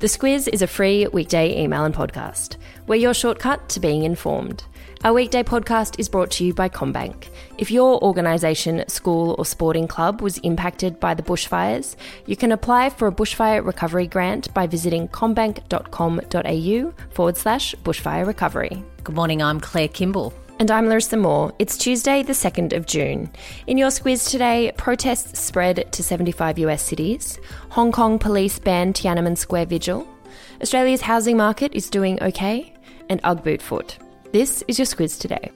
The Squiz is a free weekday email and podcast. We're your shortcut to being informed. Our weekday podcast is brought to you by Commbank. If your organisation, school, or sporting club was impacted by the bushfires, you can apply for a bushfire recovery grant by visiting commbank.com.au forward slash bushfire recovery. Good morning, I'm Claire Kimball. And I'm Larissa Moore. It's Tuesday, the 2nd of June. In your squiz today, protests spread to 75 US cities. Hong Kong police ban Tiananmen Square vigil. Australia's housing market is doing okay. And Ugg boot foot. This is your squiz today.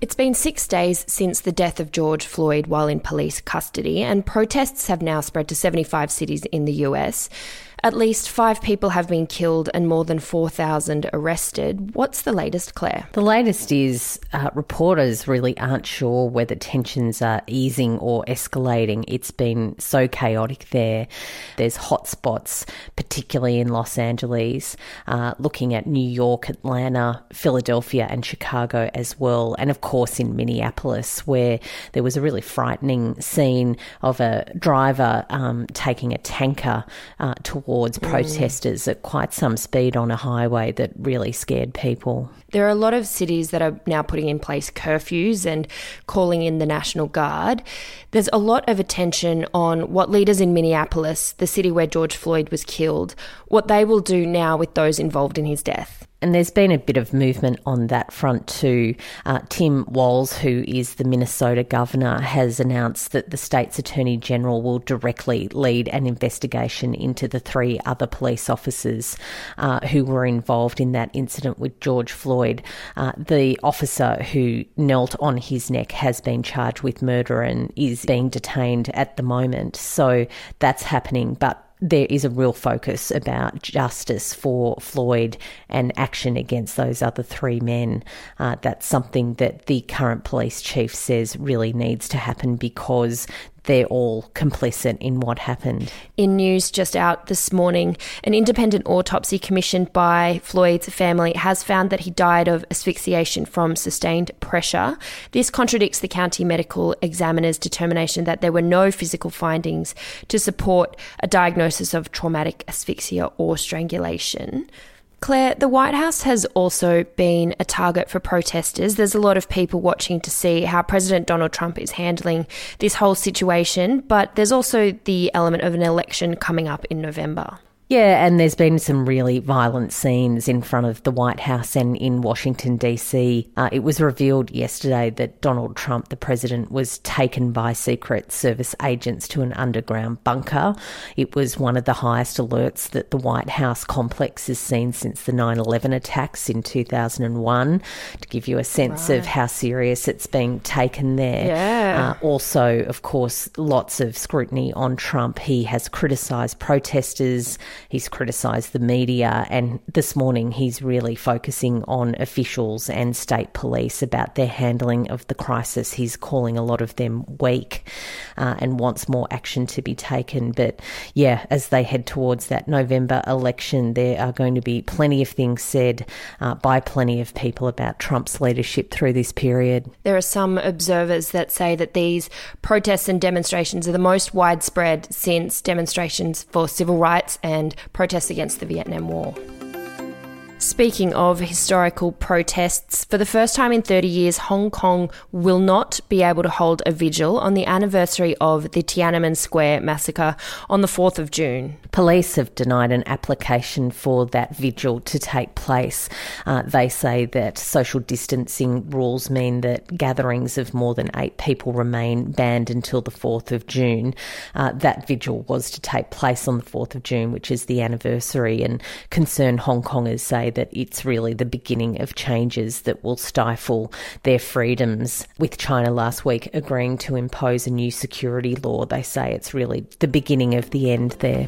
It's been six days since the death of George Floyd while in police custody, and protests have now spread to 75 cities in the US. At least five people have been killed and more than 4,000 arrested. What's the latest, Claire? The latest is uh, reporters really aren't sure whether tensions are easing or escalating. It's been so chaotic there. There's hotspots, particularly in Los Angeles, uh, looking at New York, Atlanta, Philadelphia, and Chicago as well. And of course, in Minneapolis, where there was a really frightening scene of a driver um, taking a tanker uh, towards towards mm. protesters at quite some speed on a highway that really scared people. There are a lot of cities that are now putting in place curfews and calling in the National Guard. There's a lot of attention on what leaders in Minneapolis, the city where George Floyd was killed, what they will do now with those involved in his death. And there's been a bit of movement on that front too. Uh, Tim Walz, who is the Minnesota governor, has announced that the state's attorney general will directly lead an investigation into the three other police officers uh, who were involved in that incident with George Floyd. Uh, the officer who knelt on his neck has been charged with murder and is being detained at the moment. So that's happening. But there is a real focus about justice for Floyd and action against those other three men. Uh, that's something that the current police chief says really needs to happen because they're all complicit in what happened. In news just out this morning, an independent autopsy commissioned by Floyd's family has found that he died of asphyxiation from sustained pressure. This contradicts the county medical examiner's determination that there were no physical findings to support a diagnosis of traumatic asphyxia or strangulation. Claire, the White House has also been a target for protesters. There's a lot of people watching to see how President Donald Trump is handling this whole situation, but there's also the element of an election coming up in November. Yeah, and there's been some really violent scenes in front of the White House and in Washington, D.C. Uh, it was revealed yesterday that Donald Trump, the president, was taken by Secret Service agents to an underground bunker. It was one of the highest alerts that the White House complex has seen since the 9 11 attacks in 2001, to give you a sense right. of how serious it's being taken there. Yeah. Uh, also, of course, lots of scrutiny on Trump. He has criticised protesters. He's criticised the media, and this morning he's really focusing on officials and state police about their handling of the crisis. He's calling a lot of them weak uh, and wants more action to be taken. But yeah, as they head towards that November election, there are going to be plenty of things said uh, by plenty of people about Trump's leadership through this period. There are some observers that say that these protests and demonstrations are the most widespread since demonstrations for civil rights and and protests against the Vietnam War. Speaking of historical protests, for the first time in 30 years, Hong Kong will not be able to hold a vigil on the anniversary of the Tiananmen Square massacre on the 4th of June. Police have denied an application for that vigil to take place. Uh, they say that social distancing rules mean that gatherings of more than eight people remain banned until the 4th of June. Uh, that vigil was to take place on the 4th of June, which is the anniversary, and concerned Hong Kongers say that it's really the beginning of changes that will stifle their freedoms. With China last week agreeing to impose a new security law, they say it's really the beginning of the end there.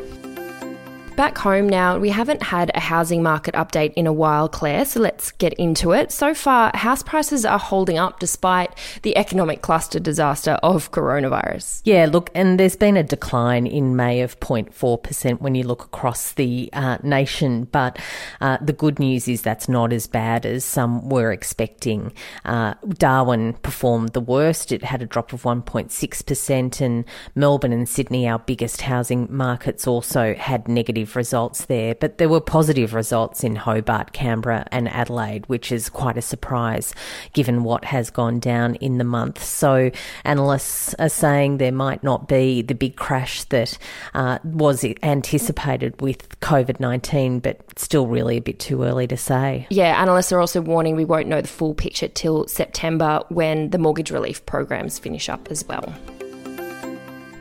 Back home now, we haven't had a housing market update in a while, Claire, so let's get into it. So far, house prices are holding up despite the economic cluster disaster of coronavirus. Yeah, look, and there's been a decline in May of 0.4% when you look across the uh, nation, but uh, the good news is that's not as bad as some were expecting. Uh, Darwin performed the worst, it had a drop of 1.6%, and Melbourne and Sydney, our biggest housing markets, also had negative negative results there, but there were positive results in Hobart, Canberra, and Adelaide, which is quite a surprise given what has gone down in the month. So analysts are saying there might not be the big crash that uh, was anticipated with COVID 19, but still really a bit too early to say. Yeah, analysts are also warning we won't know the full picture till September when the mortgage relief programs finish up as well.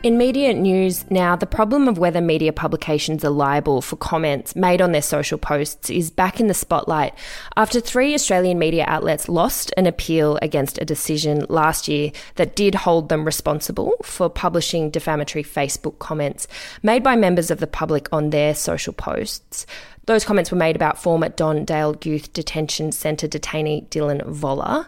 In media news now, the problem of whether media publications are liable for comments made on their social posts is back in the spotlight after three Australian media outlets lost an appeal against a decision last year that did hold them responsible for publishing defamatory Facebook comments made by members of the public on their social posts. Those comments were made about former Don Dale Youth Detention Centre detainee Dylan Voller.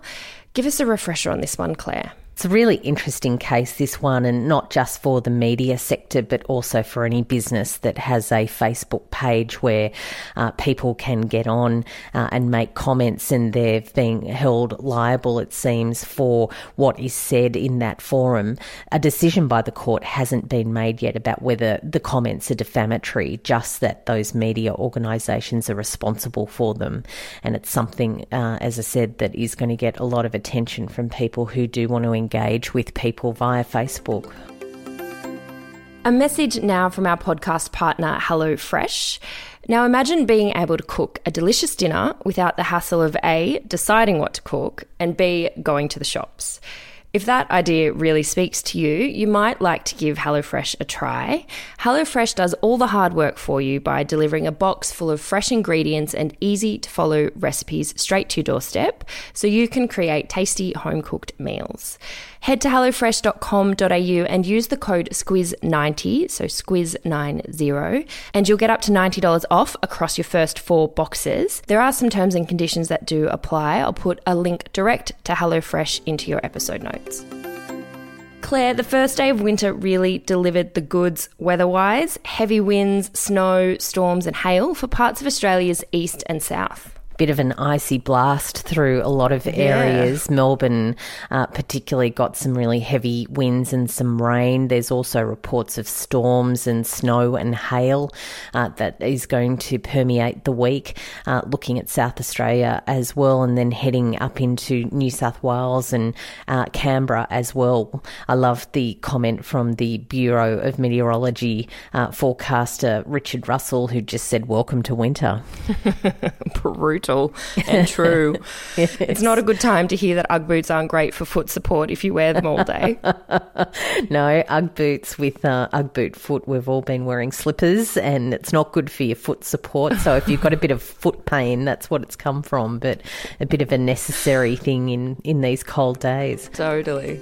Give us a refresher on this one, Claire. It's a really interesting case, this one, and not just for the media sector, but also for any business that has a Facebook page where uh, people can get on uh, and make comments, and they've been held liable, it seems, for what is said in that forum. A decision by the court hasn't been made yet about whether the comments are defamatory, just that those media organisations are responsible for them. And it's something, uh, as I said, that is going to get a lot of attention from people who do want to engage with people via Facebook. A message now from our podcast partner, HelloFresh. Now imagine being able to cook a delicious dinner without the hassle of A, deciding what to cook, and B, going to the shops. If that idea really speaks to you, you might like to give HelloFresh a try. HelloFresh does all the hard work for you by delivering a box full of fresh ingredients and easy to follow recipes straight to your doorstep so you can create tasty home cooked meals. Head to hellofresh.com.au and use the code SQUIZ90, so SQUIZ90, and you'll get up to $90 off across your first four boxes. There are some terms and conditions that do apply. I'll put a link direct to HelloFresh into your episode notes. Claire, the first day of winter really delivered the goods weather wise heavy winds, snow, storms, and hail for parts of Australia's east and south bit of an icy blast through a lot of areas. Yeah. Melbourne, uh, particularly, got some really heavy winds and some rain. There's also reports of storms and snow and hail uh, that is going to permeate the week. Uh, looking at South Australia as well, and then heading up into New South Wales and uh, Canberra as well. I love the comment from the Bureau of Meteorology uh, forecaster Richard Russell, who just said, "Welcome to winter." Brutal and true. yes. It's not a good time to hear that Ugg boots aren't great for foot support if you wear them all day. no, Ugg boots with uh, Ugg boot foot, we've all been wearing slippers and it's not good for your foot support. So if you've got a bit of foot pain, that's what it's come from, but a bit of a necessary thing in, in these cold days. Totally.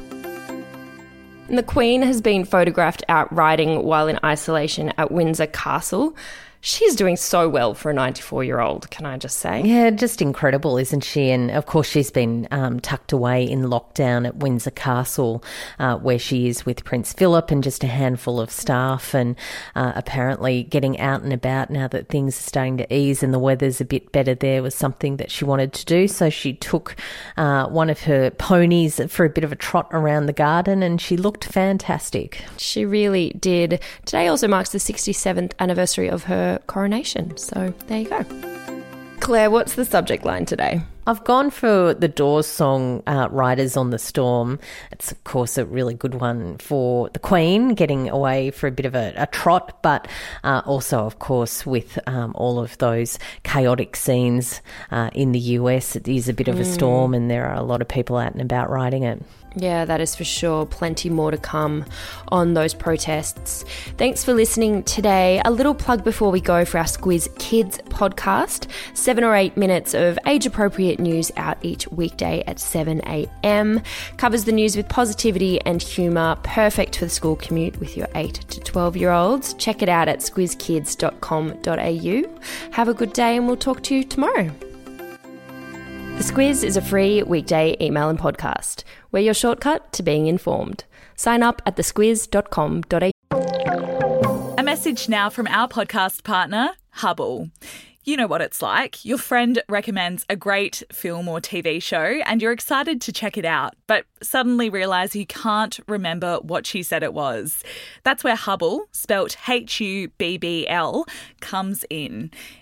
And the Queen has been photographed out riding while in isolation at Windsor Castle. She's doing so well for a 94 year old, can I just say? Yeah, just incredible, isn't she? And of course, she's been um, tucked away in lockdown at Windsor Castle, uh, where she is with Prince Philip and just a handful of staff, and uh, apparently getting out and about now that things are starting to ease and the weather's a bit better there was something that she wanted to do. So she took uh, one of her ponies for a bit of a trot around the garden and she looked fantastic. She really did. Today also marks the 67th anniversary of her coronation. So there you go. Claire, what's the subject line today? I've gone for the Doors song uh, Riders on the Storm. It's, of course, a really good one for the Queen getting away for a bit of a, a trot, but uh, also, of course, with um, all of those chaotic scenes uh, in the US, it is a bit of a mm. storm and there are a lot of people out and about riding it. Yeah, that is for sure. Plenty more to come on those protests. Thanks for listening today. A little plug before we go for our Squiz Kids podcast. Seven or eight minutes of age appropriate news out each weekday at 7 a.m. Covers the news with positivity and humour, perfect for the school commute with your 8 to 12 year olds. Check it out at squizkids.com.au. Have a good day, and we'll talk to you tomorrow. Squiz is a free weekday email and podcast. We're your shortcut to being informed. Sign up at thesquiz.com.au. A message now from our podcast partner, Hubbl. You know what it's like. Your friend recommends a great film or TV show and you're excited to check it out, but suddenly realise you can't remember what she said it was. That's where Hubbl, spelt H U B B L, comes in.